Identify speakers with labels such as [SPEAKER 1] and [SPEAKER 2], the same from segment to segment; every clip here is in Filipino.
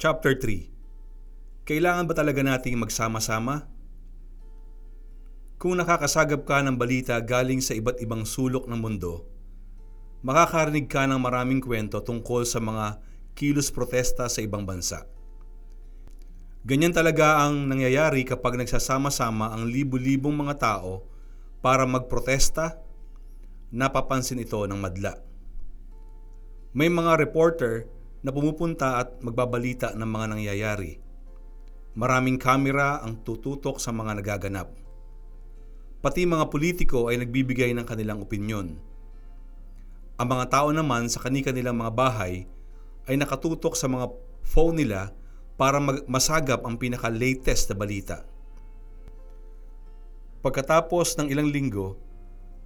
[SPEAKER 1] Chapter 3 Kailangan ba talaga nating magsama-sama? Kung nakakasagap ka ng balita galing sa iba't ibang sulok ng mundo, makakarinig ka ng maraming kwento tungkol sa mga kilos protesta sa ibang bansa. Ganyan talaga ang nangyayari kapag nagsasama-sama ang libu-libong mga tao para magprotesta, napapansin ito ng madla. May mga reporter na pumupunta at magbabalita ng mga nangyayari. Maraming kamera ang tututok sa mga nagaganap. Pati mga politiko ay nagbibigay ng kanilang opinyon. Ang mga tao naman sa kani-kanilang mga bahay ay nakatutok sa mga phone nila para masagap ang pinaka-latest na balita. Pagkatapos ng ilang linggo,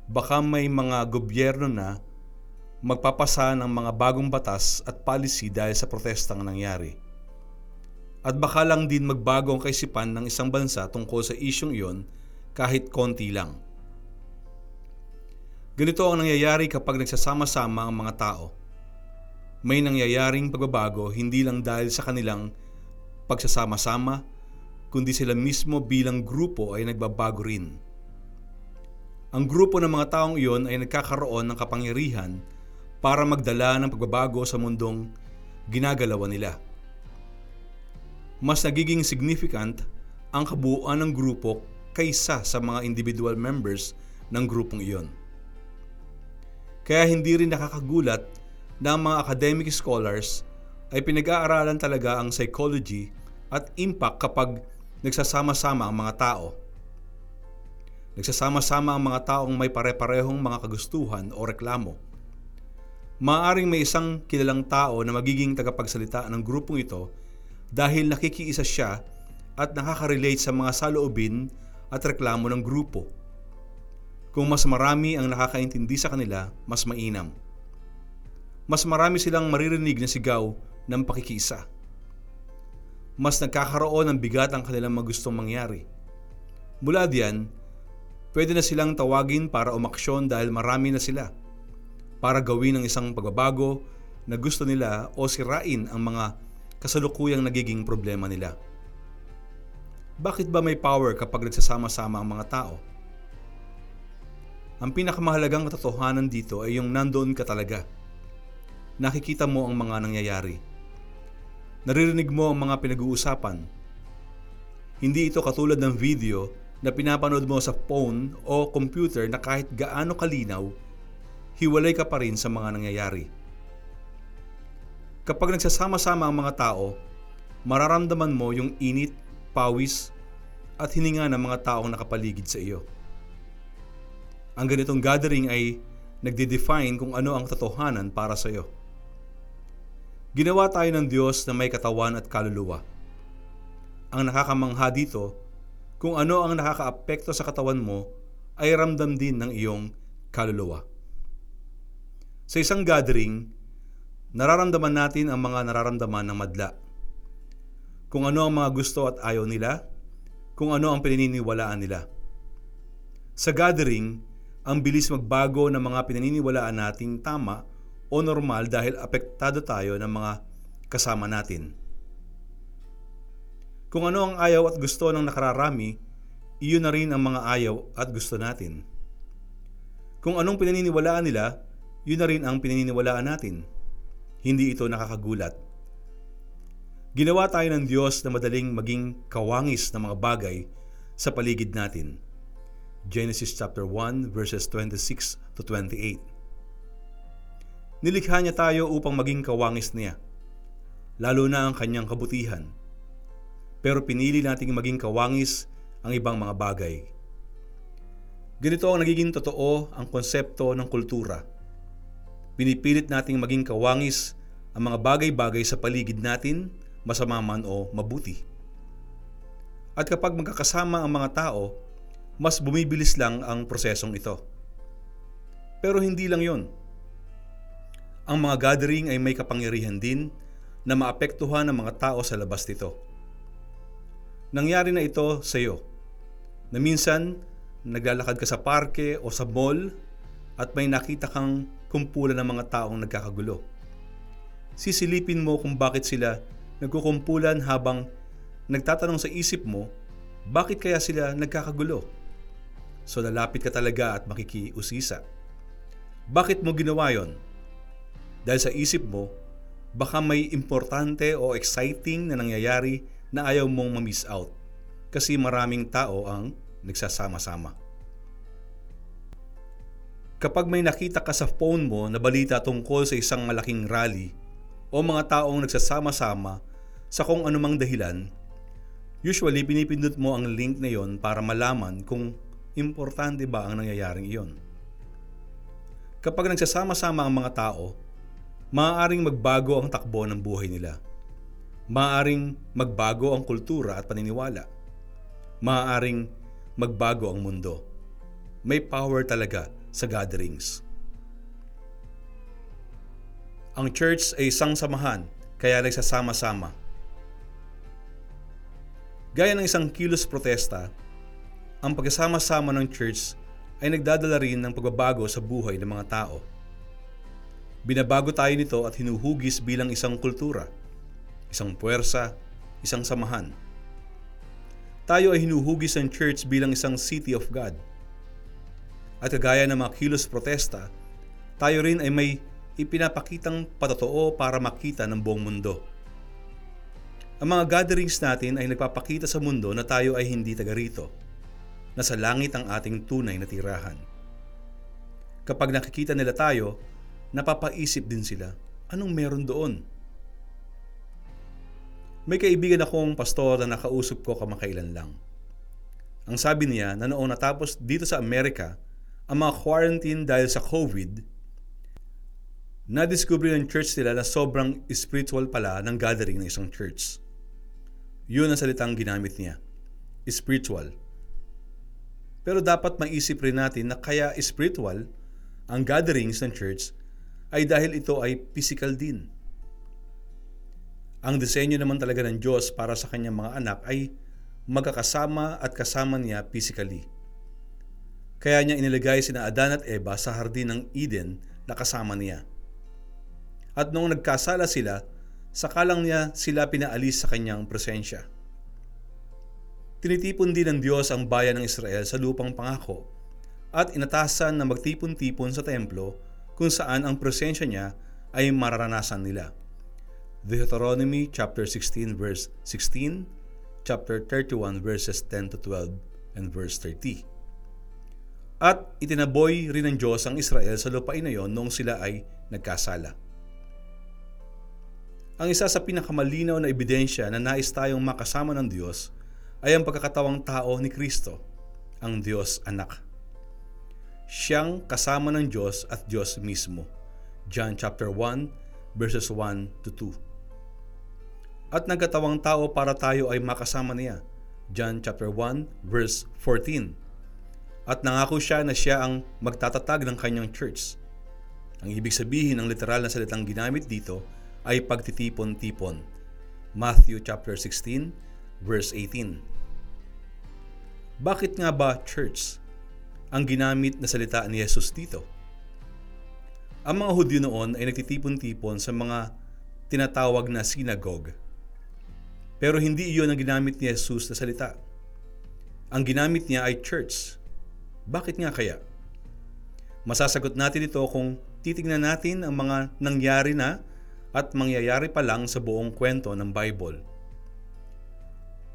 [SPEAKER 1] baka may mga gobyerno na magpapasa ng mga bagong batas at policy dahil sa protestang nangyari. At baka lang din magbago ang kaisipan ng isang bansa tungkol sa isyong iyon kahit konti lang. Ganito ang nangyayari kapag nagsasama-sama ang mga tao. May nangyayaring pagbabago hindi lang dahil sa kanilang pagsasama-sama, kundi sila mismo bilang grupo ay nagbabago rin. Ang grupo ng mga taong iyon ay nagkakaroon ng kapangyarihan para magdala ng pagbabago sa mundong ginagalawan nila. Mas nagiging significant ang kabuuan ng grupo kaysa sa mga individual members ng grupong iyon. Kaya hindi rin nakakagulat na ang mga academic scholars ay pinag-aaralan talaga ang psychology at impact kapag nagsasama-sama ang mga tao. Nagsasama-sama ang mga taong may pare-parehong mga kagustuhan o reklamo. Maaring may isang kilalang tao na magiging tagapagsalita ng grupong ito dahil nakikiisa siya at nakaka-relate sa mga saloobin at reklamo ng grupo. Kung mas marami ang nakakaintindi sa kanila, mas mainam. Mas marami silang maririnig na sigaw ng pakikisa. Mas nagkakaroon ng bigat ang kanilang magustong mangyari. Mula diyan, pwede na silang tawagin para umaksyon dahil marami na sila. Para gawin ang isang pagbabago na gusto nila o sirain ang mga kasalukuyang nagiging problema nila. Bakit ba may power kapag nagsasama-sama ang mga tao? Ang pinakamahalagang katotohanan dito ay yung nandoon ka talaga. Nakikita mo ang mga nangyayari. Naririnig mo ang mga pinag-uusapan. Hindi ito katulad ng video na pinapanood mo sa phone o computer na kahit gaano kalinaw, hiwalay ka pa rin sa mga nangyayari. Kapag nagsasama-sama ang mga tao, mararamdaman mo yung init pawis, at hininga ng mga taong nakapaligid sa iyo. Ang ganitong gathering ay nagde-define kung ano ang katotohanan para sa iyo. Ginawa tayo ng Diyos na may katawan at kaluluwa. Ang nakakamangha dito, kung ano ang nakakaapekto sa katawan mo, ay ramdam din ng iyong kaluluwa. Sa isang gathering, nararamdaman natin ang mga nararamdaman ng madla kung ano ang mga gusto at ayaw nila, kung ano ang pinaniniwalaan nila. Sa gathering, ang bilis magbago ng mga pinaniniwalaan nating tama o normal dahil apektado tayo ng mga kasama natin. Kung ano ang ayaw at gusto ng nakararami, iyon na rin ang mga ayaw at gusto natin. Kung anong pinaniniwalaan nila, yun na rin ang pinaniniwalaan natin. Hindi ito nakakagulat Ginawa tayo ng Diyos na madaling maging kawangis ng mga bagay sa paligid natin. Genesis chapter 1 verses 26 to 28. Nilikha niya tayo upang maging kawangis niya, lalo na ang kanyang kabutihan. Pero pinili nating maging kawangis ang ibang mga bagay. Ganito ang nagiging totoo ang konsepto ng kultura. Pinipilit nating maging kawangis ang mga bagay-bagay sa paligid natin masama man o mabuti. At kapag magkakasama ang mga tao, mas bumibilis lang ang prosesong ito. Pero hindi lang yon. Ang mga gathering ay may kapangyarihan din na maapektuhan ang mga tao sa labas nito. Nangyari na ito sa iyo, na minsan naglalakad ka sa parke o sa mall at may nakita kang kumpulan ng mga taong nagkakagulo. Sisilipin mo kung bakit sila nagkukumpulan habang nagtatanong sa isip mo, bakit kaya sila nagkakagulo? So lalapit ka talaga at makikiusisa. Bakit mo ginawa yon? Dahil sa isip mo, baka may importante o exciting na nangyayari na ayaw mong ma-miss out kasi maraming tao ang nagsasama-sama. Kapag may nakita ka sa phone mo na balita tungkol sa isang malaking rally o mga taong nagsasama-sama sa kung anumang dahilan, usually pinipindot mo ang link na yon para malaman kung importante ba ang nangyayaring iyon. Kapag nagsasama-sama ang mga tao, maaaring magbago ang takbo ng buhay nila. Maaaring magbago ang kultura at paniniwala. Maaaring magbago ang mundo. May power talaga sa gatherings. Ang church ay isang samahan, kaya nagsasama-sama. Gaya ng isang kilos protesta, ang pagkasama-sama ng church ay nagdadala rin ng pagbabago sa buhay ng mga tao. Binabago tayo nito at hinuhugis bilang isang kultura, isang puwersa, isang samahan. Tayo ay hinuhugis ng church bilang isang city of God. At kagaya ng mga kilos protesta, tayo rin ay may ipinapakitang patotoo para makita ng buong mundo. Ang mga gatherings natin ay nagpapakita sa mundo na tayo ay hindi taga rito, na sa langit ang ating tunay na tirahan. Kapag nakikita nila tayo, napapaisip din sila, anong meron doon? May kaibigan akong pastor na nakausap ko kamakailan lang. Ang sabi niya na noong natapos dito sa Amerika ang mga quarantine dahil sa COVID, na-discover ng church nila na sobrang spiritual pala ng gathering ng isang church. Yun ang salitang ginamit niya. Spiritual. Pero dapat maisip rin natin na kaya spiritual ang gatherings ng church ay dahil ito ay physical din. Ang disenyo naman talaga ng Diyos para sa kanyang mga anak ay magkakasama at kasama niya physically. Kaya niya inilagay sina Adan at Eva sa hardin ng Eden na kasama niya. At noong nagkasala sila, sakalang niya sila pinaalis sa kanyang presensya. Tinitipon din ng Diyos ang bayan ng Israel sa lupang pangako at inatasan na magtipon-tipon sa templo kung saan ang presensya niya ay mararanasan nila. Deuteronomy chapter 16 verse 16, chapter 31 verses 10 to 12, and verse 30. At itinaboy rin ng Diyos ang Israel sa lupain na yon noong sila ay nagkasala. Ang isa sa pinakamalinaw na ebidensya na nais tayong makasama ng Diyos ay ang pagkakatawang tao ni Kristo, ang Diyos anak siyang kasama ng Diyos at Diyos mismo. John chapter 1 verses 1 to 2. At nagkatawang tao para tayo ay makasama niya. John chapter 1 verse 14. At nangako siya na siya ang magtatatag ng kanyang church. Ang ibig sabihin ng literal na salitang ginamit dito ay pagtitipon-tipon. Matthew chapter 16 verse 18. Bakit nga ba church? ang ginamit na salita ni Jesus dito. Ang mga Hudyo noon ay nagtitipon-tipon sa mga tinatawag na synagogue. Pero hindi iyon ang ginamit ni Jesus na salita. Ang ginamit niya ay church. Bakit nga kaya? Masasagot natin ito kung titignan natin ang mga nangyari na at mangyayari pa lang sa buong kwento ng Bible.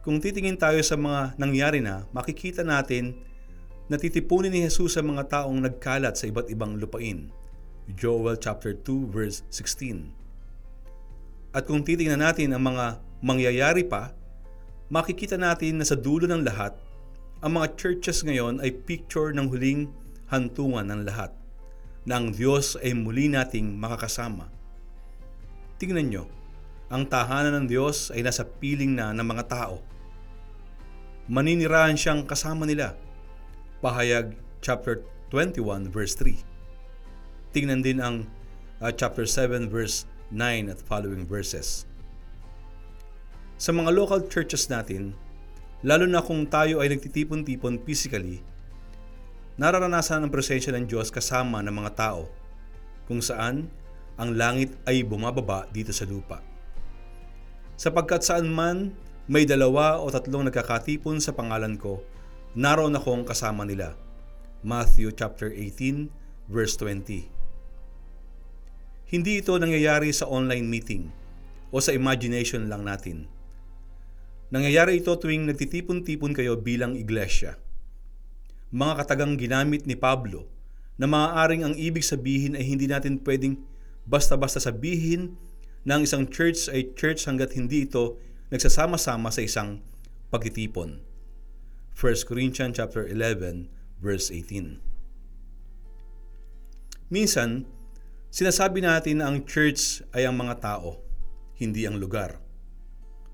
[SPEAKER 1] Kung titingin tayo sa mga nangyari na, makikita natin natitipunin ni Jesus sa mga taong nagkalat sa iba't ibang lupain. Joel chapter 2 verse 16. At kung titingnan natin ang mga mangyayari pa, makikita natin na sa dulo ng lahat, ang mga churches ngayon ay picture ng huling hantungan ng lahat, na ang Diyos ay muli nating makakasama. Tingnan nyo, ang tahanan ng Diyos ay nasa piling na ng mga tao. Maninirahan siyang kasama nila Pahayag chapter 21 verse 3. Tingnan din ang uh, chapter 7 verse 9 at following verses. Sa mga local churches natin, lalo na kung tayo ay nagtitipon-tipon physically, nararanasan ang presensya ng Diyos kasama ng mga tao, kung saan ang langit ay bumababa dito sa lupa. Sapagkat saan man may dalawa o tatlong nagkakatipon sa pangalan ko, naroon akong kasama nila. Matthew chapter 18 verse 20. Hindi ito nangyayari sa online meeting o sa imagination lang natin. Nangyayari ito tuwing nagtitipon-tipon kayo bilang iglesia. Mga katagang ginamit ni Pablo na maaaring ang ibig sabihin ay hindi natin pwedeng basta-basta sabihin na ang isang church ay church hanggat hindi ito nagsasama-sama sa isang pagtitipon. 1 Corinthians chapter 11 verse 18. Minsan, sinasabi natin na ang church ay ang mga tao, hindi ang lugar.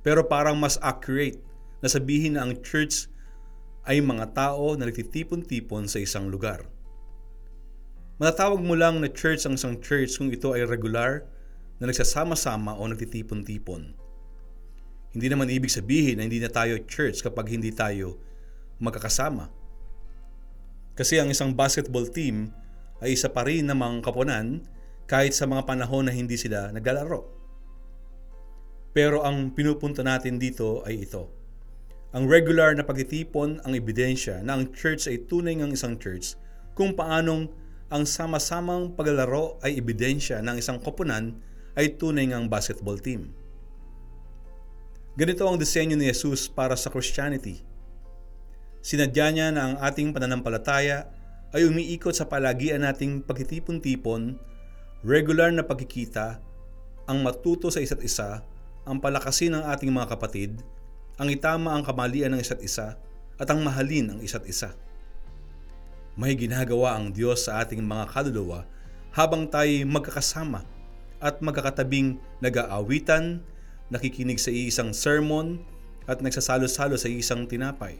[SPEAKER 1] Pero parang mas accurate na sabihin na ang church ay mga tao na nagtitipon-tipon sa isang lugar. Matatawag mo lang na church ang isang church kung ito ay regular na nagsasama-sama o nagtitipon-tipon. Hindi naman ibig sabihin na hindi na tayo church kapag hindi tayo magkakasama. Kasi ang isang basketball team ay isa pa rin namang kapunan kahit sa mga panahon na hindi sila naglalaro. Pero ang pinupunta natin dito ay ito. Ang regular na pagtitipon ang ebidensya na ang church ay tunay ng isang church kung paanong ang sama-samang paglalaro ay ebidensya ng isang koponan ay tunay ngang basketball team. Ganito ang disenyo ni Jesus para sa Christianity. Sinadya niya na ang ating pananampalataya ay umiikot sa palagian nating pagtitipon-tipon, regular na pagkikita, ang matuto sa isa't isa, ang palakasin ng ating mga kapatid, ang itama ang kamalian ng isa't isa, at ang mahalin ang isa't isa. May ginagawa ang Diyos sa ating mga kaluluwa habang tayo magkakasama at magkakatabing nag-aawitan, nakikinig sa isang sermon, at nagsasalo-salo sa isang tinapay.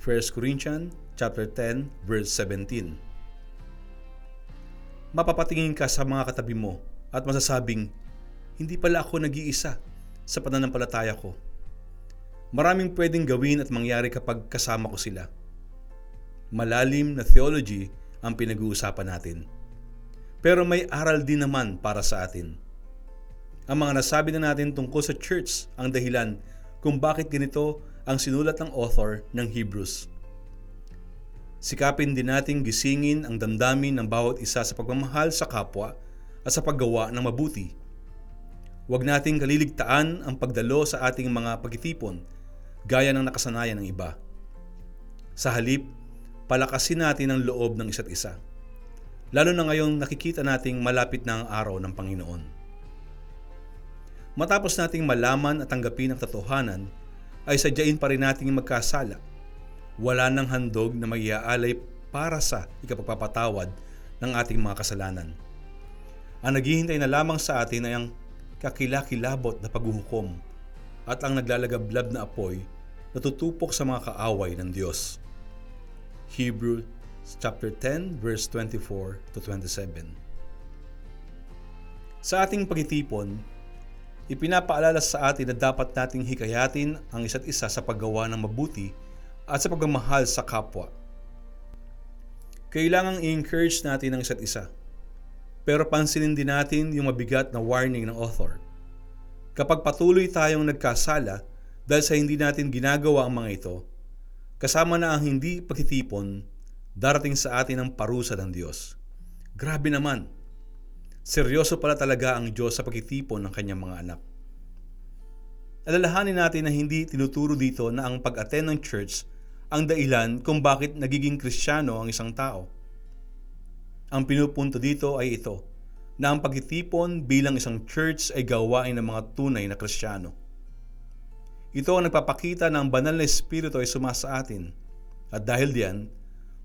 [SPEAKER 1] 1 Corinthians chapter 10 verse 17. Mapapatingin ka sa mga katabi mo at masasabing, hindi pala ako nag-iisa sa pananampalataya ko. Maraming pwedeng gawin at mangyari kapag kasama ko sila. Malalim na theology ang pinag-uusapan natin. Pero may aral din naman para sa atin. Ang mga nasabi na natin tungkol sa church ang dahilan kung bakit ganito ang sinulat ng author ng Hebrews. Sikapin din nating gisingin ang damdamin ng bawat isa sa pagmamahal sa kapwa at sa paggawa ng mabuti. Huwag nating kaliligtaan ang pagdalo sa ating mga pagtitipon gaya ng nakasanayan ng iba. Sa halip, palakasin natin ang loob ng isa't isa. Lalo na ngayong nakikita nating malapit na ang araw ng Panginoon. Matapos nating malaman at tanggapin ang katotohanan, ay sadyain pa rin nating magkasala. Wala nang handog na mag-iaalay para sa ikapagpapatawad ng ating mga kasalanan. Ang naghihintay na lamang sa atin ay ang kakilakilabot na paghuhukom at ang naglalagablab na apoy na tutupok sa mga kaaway ng Diyos. Hebrew chapter 10 verse 24 to 27. Sa ating pagtitipon, ipinapaalala sa atin na dapat nating hikayatin ang isa't isa sa paggawa ng mabuti at sa pagmamahal sa kapwa. Kailangang i-encourage natin ang isa't isa. Pero pansinin din natin yung mabigat na warning ng author. Kapag patuloy tayong nagkasala dahil sa hindi natin ginagawa ang mga ito, kasama na ang hindi pagtitipon, darating sa atin ang parusa ng Diyos. Grabe naman! Seryoso pala talaga ang Diyos sa pagtitipon ng kanyang mga anak. Alalahanin natin na hindi tinuturo dito na ang pag-attend ng church ang dailan kung bakit nagiging kristyano ang isang tao. Ang pinupunto dito ay ito, na ang pagtitipon bilang isang church ay gawain ng mga tunay na kristyano. Ito ang nagpapakita na banal na espiritu ay sumasa atin at dahil diyan,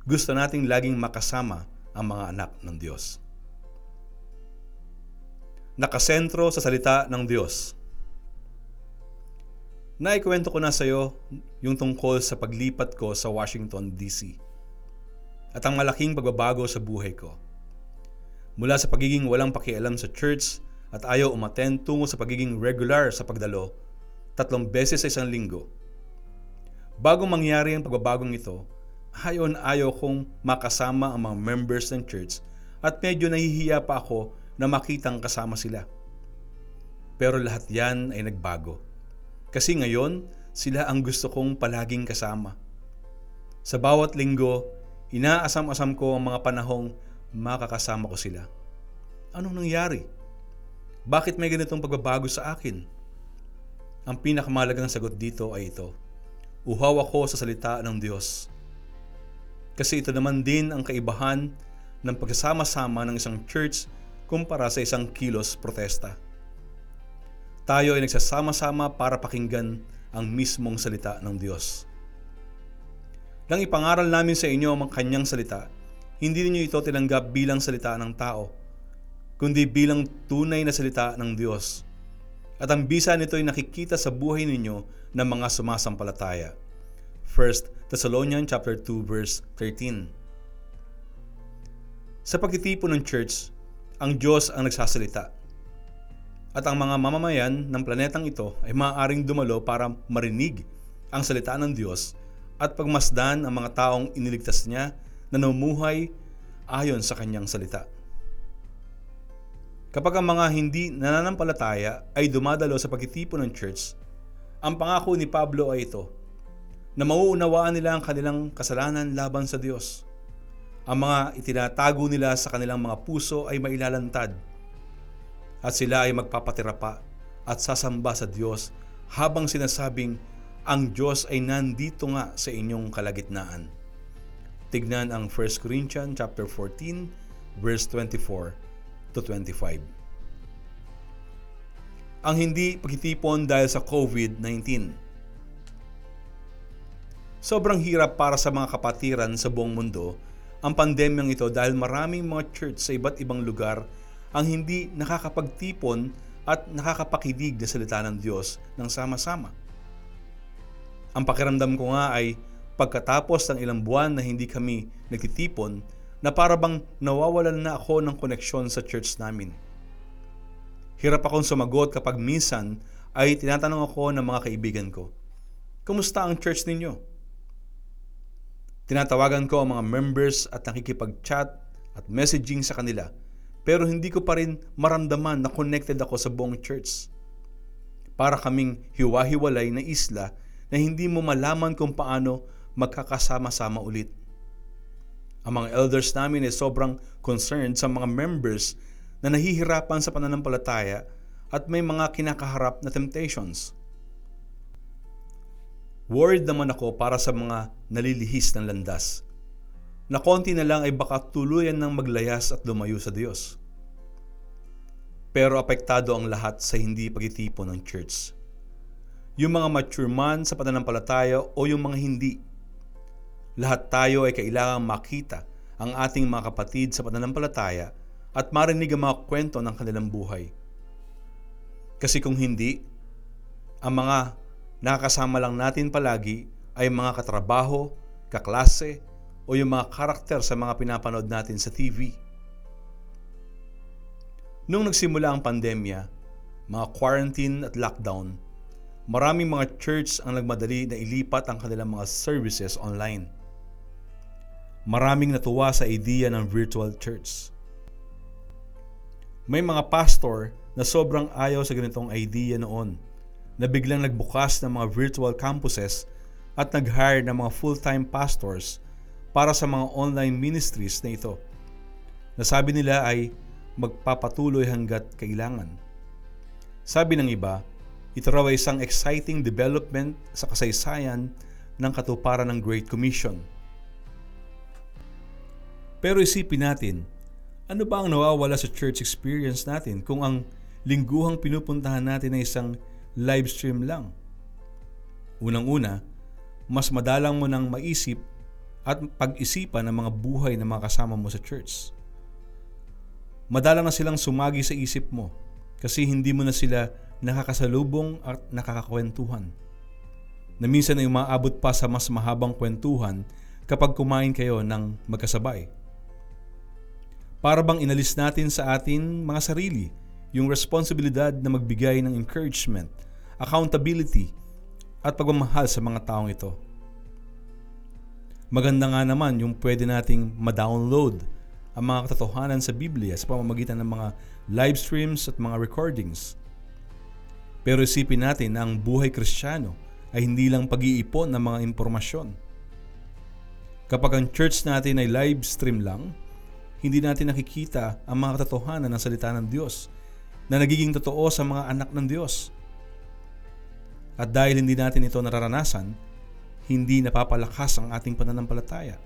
[SPEAKER 1] gusto nating laging makasama ang mga anak ng Diyos nakasentro sa salita ng Diyos. Naikwento ko na sa iyo yung tungkol sa paglipat ko sa Washington, D.C. At ang malaking pagbabago sa buhay ko. Mula sa pagiging walang pakialam sa church at ayaw umaten tungo sa pagiging regular sa pagdalo, tatlong beses sa isang linggo. Bago mangyari ang pagbabagong ito, ayon ayaw kong makasama ang mga members ng church at medyo nahihiya pa ako na makitang kasama sila. Pero lahat yan ay nagbago Kasi ngayon, sila ang gusto kong palaging kasama. Sa bawat linggo, inaasam-asam ko ang mga panahong makakasama ko sila. Anong nangyari? Bakit may ganitong pagbabago sa akin? Ang pinakamalagang sagot dito ay ito. Uhaw ako sa salita ng Diyos. Kasi ito naman din ang kaibahan ng pagsasama-sama ng isang church kumpara sa isang kilos protesta. Tayo ay nagsasama-sama para pakinggan ang mismong salita ng Diyos. Nang ipangaral namin sa inyo ang kanyang salita, hindi ninyo ito tinanggap bilang salita ng tao, kundi bilang tunay na salita ng Diyos at ang bisa nito ay nakikita sa buhay ninyo ng mga sumasampalataya. 1 Thessalonians chapter 2 verse 13. Sa pagtitipon ng church, ang Diyos ang nagsasalita. At ang mga mamamayan ng planetang ito ay maaaring dumalo para marinig ang salita ng Diyos at pagmasdan ang mga taong iniligtas niya na namumuhay ayon sa kanyang salita. Kapag ang mga hindi nananampalataya ay dumadalo sa pagtitipon ng church, ang pangako ni Pablo ay ito, na mauunawaan nila ang kanilang kasalanan laban sa Diyos. Ang mga itinatago nila sa kanilang mga puso ay mailalantad at sila ay magpapatira pa at sasamba sa Diyos habang sinasabing ang Diyos ay nandito nga sa inyong kalagitnaan. Tignan ang 1 Corinthians chapter 14 verse 24 to 25. Ang hindi pagtitipon dahil sa COVID-19. Sobrang hirap para sa mga kapatiran sa buong mundo ang pandemyang ito dahil maraming mga church sa iba't ibang lugar ang hindi nakakapagtipon at nakakapakidig na salita ng Diyos ng sama-sama. Ang pakiramdam ko nga ay pagkatapos ng ilang buwan na hindi kami nagtitipon, na para nawawalan na ako ng koneksyon sa church namin. Hirap akong sumagot kapag minsan ay tinatanong ako ng mga kaibigan ko, Kumusta ang church ninyo? Tinatawagan ko ang mga members at nakikipag-chat at messaging sa kanila pero hindi ko pa rin maramdaman na connected ako sa buong church. Para kaming hiwa-hiwalay na isla na hindi mo malaman kung paano magkakasama-sama ulit. Ang mga elders namin ay sobrang concerned sa mga members na nahihirapan sa pananampalataya at may mga kinakaharap na temptations. Worried naman ako para sa mga nalilihis ng landas na konti na lang ay baka tuluyan ng maglayas at lumayo sa Diyos. Pero apektado ang lahat sa hindi pagtitipon ng church. Yung mga mature man sa pananampalataya o yung mga hindi lahat tayo ay kailangang makita ang ating mga kapatid sa pananampalataya at marinig ang mga kwento ng kanilang buhay. Kasi kung hindi, ang mga nakakasama lang natin palagi ay mga katrabaho, kaklase, o yung mga karakter sa mga pinapanood natin sa TV. Nung nagsimula ang pandemya, mga quarantine at lockdown, maraming mga church ang nagmadali na ilipat ang kanilang mga services online maraming natuwa sa idea ng virtual church. May mga pastor na sobrang ayaw sa ganitong idea noon na biglang nagbukas ng mga virtual campuses at nag-hire ng mga full-time pastors para sa mga online ministries na ito. Nasabi nila ay magpapatuloy hanggat kailangan. Sabi ng iba, ito raw ay isang exciting development sa kasaysayan ng katuparan ng Great Commission – pero isipin natin, ano ba ang nawawala sa church experience natin kung ang lingguhang pinupuntahan natin ay isang live stream lang? Unang-una, mas madalang mo nang maisip at pag-isipan ang mga buhay ng mga kasama mo sa church. Madalang na silang sumagi sa isip mo kasi hindi mo na sila nakakasalubong at nakakakwentuhan. Na minsan ay umaabot pa sa mas mahabang kwentuhan kapag kumain kayo ng magkasabay. Para bang inalis natin sa atin mga sarili yung responsibilidad na magbigay ng encouragement, accountability, at pagmamahal sa mga taong ito. Maganda nga naman yung pwede nating ma-download ang mga katotohanan sa Biblia sa pamamagitan ng mga live streams at mga recordings. Pero isipin natin na ang buhay kristyano ay hindi lang pag-iipon ng mga impormasyon. Kapag ang church natin ay live stream lang, hindi natin nakikita ang mga katotohanan ng salita ng Diyos na nagiging totoo sa mga anak ng Diyos. At dahil hindi natin ito nararanasan, hindi napapalakas ang ating pananampalataya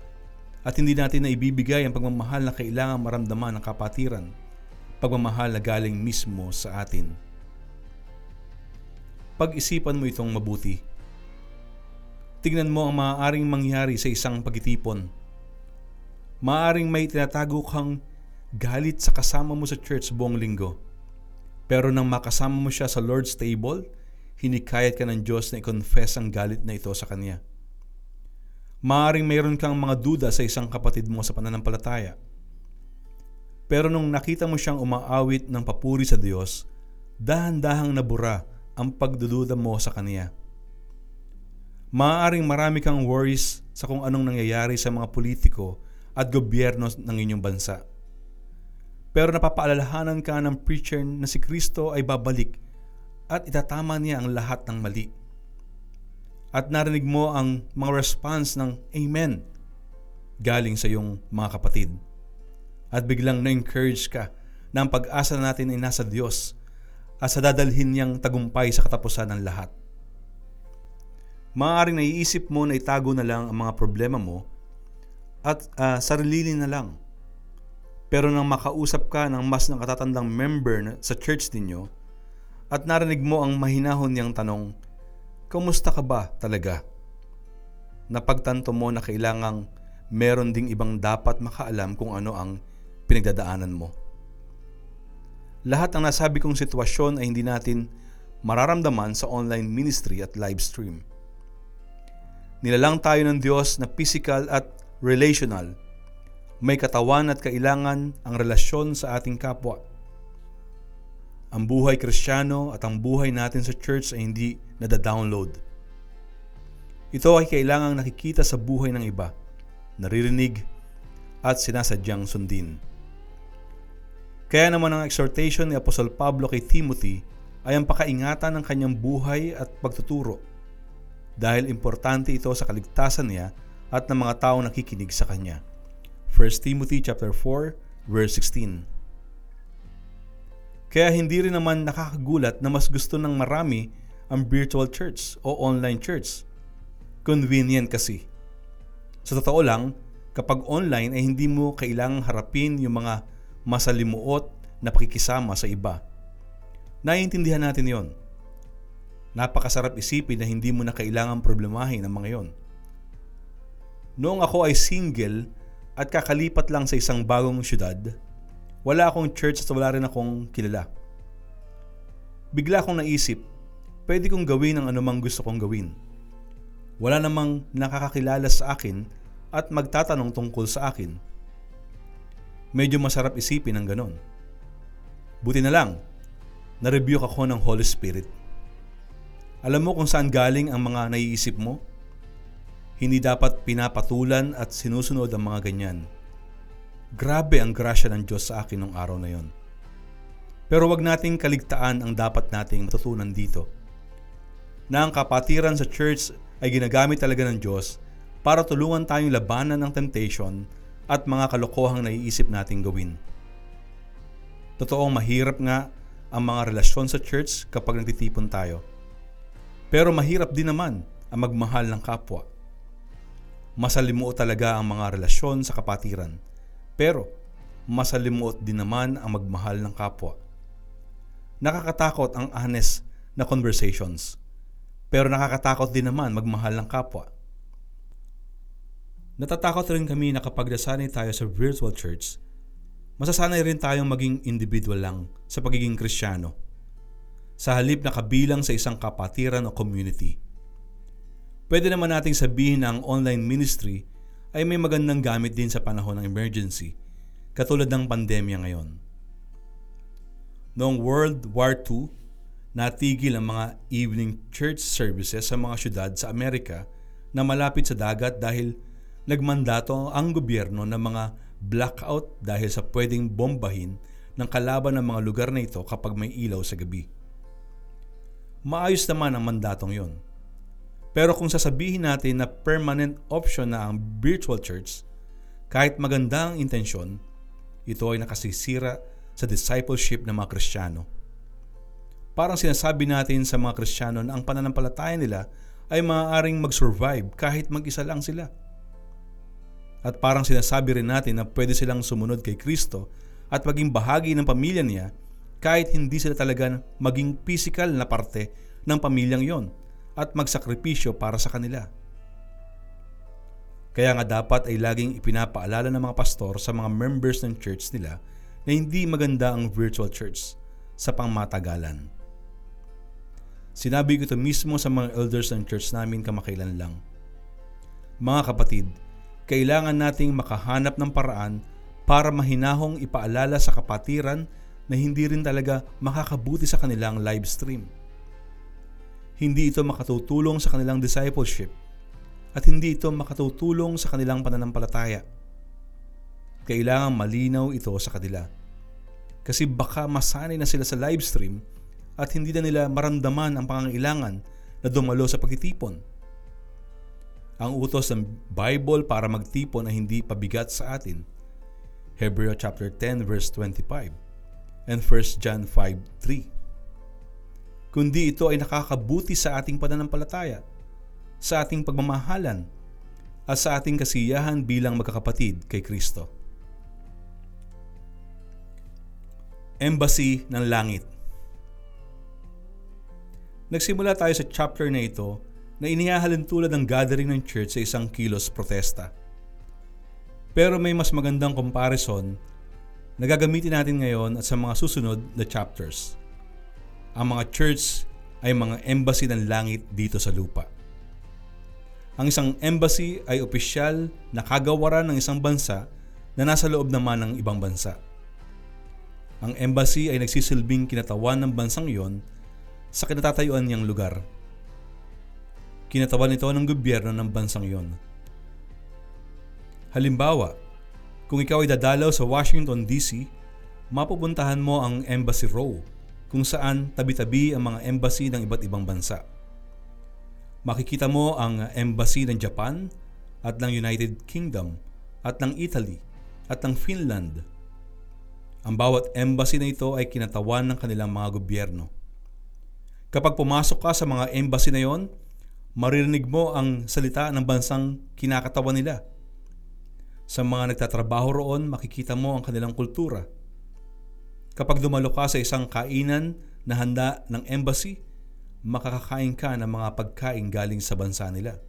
[SPEAKER 1] at hindi natin na ibibigay ang pagmamahal na kailangan maramdaman ng kapatiran, pagmamahal na galing mismo sa atin. Pag-isipan mo itong mabuti. Tignan mo ang maaaring mangyari sa isang pagitipon. Maaring may tinatago kang galit sa kasama mo sa church buong linggo. Pero nang makasama mo siya sa Lord's table, hinikayat ka ng Diyos na i-confess ang galit na ito sa Kanya. Maaring mayroon kang mga duda sa isang kapatid mo sa pananampalataya. Pero nung nakita mo siyang umaawit ng papuri sa Diyos, dahan-dahang nabura ang pagdududa mo sa Kanya. Maaaring marami kang worries sa kung anong nangyayari sa mga politiko at gobyerno ng inyong bansa. Pero napapaalalahanan ka ng preacher na si Kristo ay babalik at itatama niya ang lahat ng mali. At narinig mo ang mga response ng Amen galing sa iyong mga kapatid. At biglang na-encourage ka na ang pag-asa natin ay nasa Diyos at sa dadalhin niyang tagumpay sa katapusan ng lahat. Maaaring naiisip mo na itago na lang ang mga problema mo at uh, sarili na lang. Pero nang makausap ka ng mas nakatatandang member na, sa church ninyo at narinig mo ang mahinahon niyang tanong, Kamusta ka ba talaga? Napagtanto mo na kailangang meron ding ibang dapat makaalam kung ano ang pinagdadaanan mo. Lahat ng nasabi kong sitwasyon ay hindi natin mararamdaman sa online ministry at live stream. Nilalang tayo ng Diyos na physical at relational. May katawan at kailangan ang relasyon sa ating kapwa. Ang buhay kristyano at ang buhay natin sa church ay hindi nada-download. Ito ay kailangang nakikita sa buhay ng iba, naririnig at sinasadyang sundin. Kaya naman ang exhortation ni Apostol Pablo kay Timothy ay ang pakaingatan ng kanyang buhay at pagtuturo dahil importante ito sa kaligtasan niya at ng mga taong nakikinig sa kanya. 1 Timothy chapter 4 verse 16. Kaya hindi rin naman nakakagulat na mas gusto ng marami ang virtual church o online church. Convenient kasi. Sa totoo lang, kapag online ay hindi mo kailangang harapin yung mga masalimuot na pakikisama sa iba. Naiintindihan natin yon. Napakasarap isipin na hindi mo na kailangan problemahin ang mga yon. Noong ako ay single at kakalipat lang sa isang bagong syudad, wala akong church at wala rin akong kilala. Bigla akong naisip, pwede kong gawin ang anumang gusto kong gawin. Wala namang nakakakilala sa akin at magtatanong tungkol sa akin medyo masarap isipin ng ganon. Buti na lang, na-rebuke ako ng Holy Spirit. Alam mo kung saan galing ang mga naiisip mo? Hindi dapat pinapatulan at sinusunod ang mga ganyan. Grabe ang grasya ng Diyos sa akin nung araw na yon. Pero wag nating kaligtaan ang dapat nating matutunan dito. Na ang kapatiran sa church ay ginagamit talaga ng Diyos para tulungan tayong labanan ng temptation at mga kalokohang naiisip nating gawin. Totoong mahirap nga ang mga relasyon sa church kapag nagtitipon tayo. Pero mahirap din naman ang magmahal ng kapwa. Masalimuot talaga ang mga relasyon sa kapatiran. Pero masalimuot din naman ang magmahal ng kapwa. Nakakatakot ang honest na conversations. Pero nakakatakot din naman magmahal ng kapwa. Natatakot rin kami na kapag nasanay tayo sa virtual church, masasanay rin tayong maging individual lang sa pagiging kristyano. Sa halip na kabilang sa isang kapatiran o community. Pwede naman nating sabihin na ang online ministry ay may magandang gamit din sa panahon ng emergency, katulad ng pandemya ngayon. Noong World War II, natigil ang mga evening church services sa mga syudad sa Amerika na malapit sa dagat dahil nagmandato ang gobyerno ng mga blackout dahil sa pwedeng bombahin ng kalaban ng mga lugar na ito kapag may ilaw sa gabi. maayos naman ang mandatong yon. Pero kung sasabihin natin na permanent option na ang virtual church, kahit maganda ang intensyon, ito ay nakasisira sa discipleship ng mga Kristiyano. Parang sinasabi natin sa mga Kristiyano na ang pananampalataya nila ay maaaring mag-survive kahit mag-isa lang sila. At parang sinasabi rin natin na pwede silang sumunod kay Kristo at maging bahagi ng pamilya niya kahit hindi sila talaga maging physical na parte ng pamilyang yon at magsakripisyo para sa kanila. Kaya nga dapat ay laging ipinapaalala ng mga pastor sa mga members ng church nila na hindi maganda ang virtual church sa pangmatagalan. Sinabi ko ito mismo sa mga elders ng church namin kamakailan lang. Mga kapatid, kailangan nating makahanap ng paraan para mahinahong ipaalala sa kapatiran na hindi rin talaga makakabuti sa kanilang live stream. Hindi ito makatutulong sa kanilang discipleship at hindi ito makatutulong sa kanilang pananampalataya. Kailangan malinaw ito sa kanila. Kasi baka masanay na sila sa live stream at hindi na nila maramdaman ang pangangailangan na dumalo sa pagtitipon ang utos ng Bible para magtipon ay hindi pabigat sa atin. Hebrew chapter 10 verse 25 and 1 John 5:3. Kundi ito ay nakakabuti sa ating pananampalataya, sa ating pagmamahalan, at sa ating kasiyahan bilang magkakapatid kay Kristo. Embassy ng Langit Nagsimula tayo sa chapter na ito na inihahalin tulad ng gathering ng church sa isang kilos protesta. Pero may mas magandang comparison na gagamitin natin ngayon at sa mga susunod na chapters. Ang mga church ay mga embassy ng langit dito sa lupa. Ang isang embassy ay opisyal na kagawaran ng isang bansa na nasa loob naman ng ibang bansa. Ang embassy ay nagsisilbing kinatawan ng bansang iyon sa kinatatayuan niyang lugar Kinatawan ito ng gobyerno ng bansang iyon. Halimbawa, kung ikaw ay dadalaw sa Washington DC, mapupuntahan mo ang Embassy Row kung saan tabi-tabi ang mga embassy ng iba't ibang bansa. Makikita mo ang embassy ng Japan at ng United Kingdom at ng Italy at ng Finland. Ang bawat embassy na ito ay kinatawan ng kanilang mga gobyerno. Kapag pumasok ka sa mga embassy na yon, maririnig mo ang salita ng bansang kinakatawan nila. Sa mga nagtatrabaho roon, makikita mo ang kanilang kultura. Kapag dumalo ka sa isang kainan na handa ng embassy, makakakain ka ng mga pagkain galing sa bansa nila.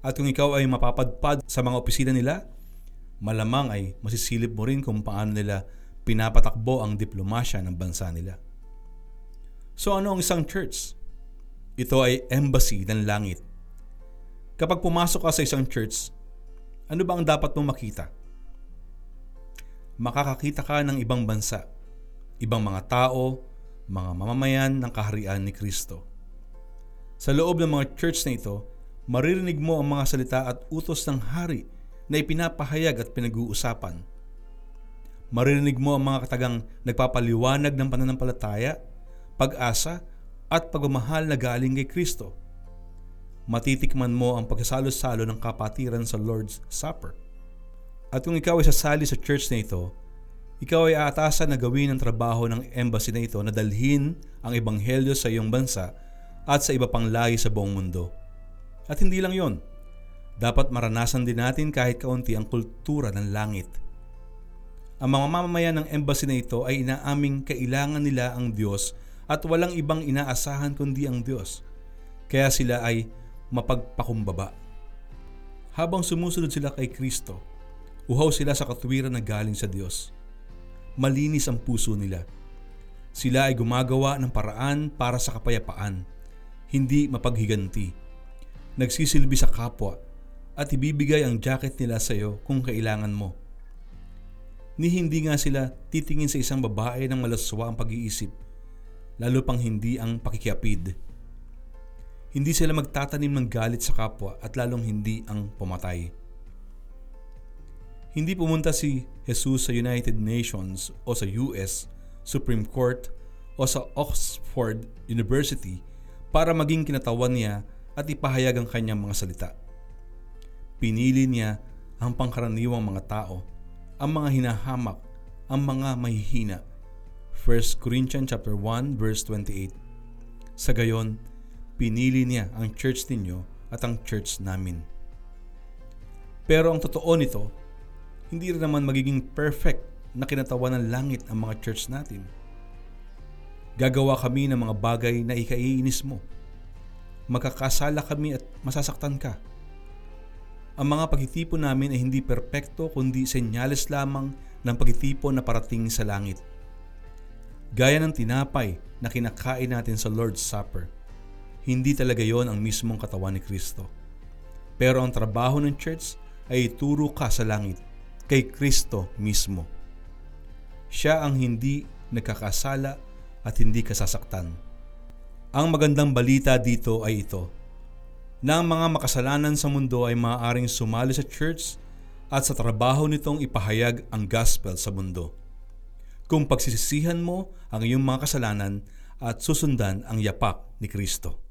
[SPEAKER 1] At kung ikaw ay mapapadpad sa mga opisina nila, malamang ay masisilip mo rin kung paano nila pinapatakbo ang diplomasya ng bansa nila. So ano ang isang church? Ito ay embassy ng langit. Kapag pumasok ka sa isang church, ano ba ang dapat mong makita? Makakakita ka ng ibang bansa, ibang mga tao, mga mamamayan ng kaharian ni Kristo. Sa loob ng mga church na ito, maririnig mo ang mga salita at utos ng hari na ipinapahayag at pinag-uusapan. Maririnig mo ang mga katagang nagpapaliwanag ng pananampalataya, pag-asa at pagmamahal na galing kay Kristo. Matitikman mo ang pagkasalo-salo ng kapatiran sa Lord's Supper. At kung ikaw ay sasali sa church na ito, ikaw ay aatasan na gawin ang trabaho ng embassy na ito na dalhin ang ebanghelyo sa iyong bansa at sa iba pang lahi sa buong mundo. At hindi lang yon, dapat maranasan din natin kahit kaunti ang kultura ng langit. Ang mga mamamayan ng embassy na ito ay inaaming kailangan nila ang Diyos at walang ibang inaasahan kundi ang Diyos. Kaya sila ay mapagpakumbaba. Habang sumusunod sila kay Kristo, uhaw sila sa katwiran na galing sa Diyos. Malinis ang puso nila. Sila ay gumagawa ng paraan para sa kapayapaan, hindi mapaghiganti. Nagsisilbi sa kapwa at ibibigay ang jacket nila sa iyo kung kailangan mo. Ni hindi nga sila titingin sa isang babae ng malaswa ang pag-iisip lalo pang hindi ang pakikiapid. Hindi sila magtatanim ng galit sa kapwa at lalong hindi ang pumatay. Hindi pumunta si Jesus sa United Nations o sa US Supreme Court o sa Oxford University para maging kinatawan niya at ipahayag ang kanyang mga salita. Pinili niya ang pangkaraniwang mga tao, ang mga hinahamak, ang mga mahihina. 1 Corinthians chapter 1 verse 28. Sa gayon, pinili niya ang church ninyo at ang church namin. Pero ang totoo nito, hindi rin naman magiging perfect na kinatawan ng langit ang mga church natin. Gagawa kami ng mga bagay na ikaiinis mo. Magkakasala kami at masasaktan ka. Ang mga pagtitipon namin ay hindi perpekto kundi senyales lamang ng pagtitipon na parating sa langit. Gaya ng tinapay na kinakain natin sa Lord's Supper, hindi talaga yon ang mismong katawan ni Kristo. Pero ang trabaho ng church ay ituro ka sa langit, kay Kristo mismo. Siya ang hindi nagkakasala at hindi kasasaktan. Ang magandang balita dito ay ito, na ang mga makasalanan sa mundo ay maaaring sumali sa church at sa trabaho nitong ipahayag ang gospel sa mundo. Kung pagsisisihan mo ang iyong mga kasalanan at susundan ang yapak ni Kristo.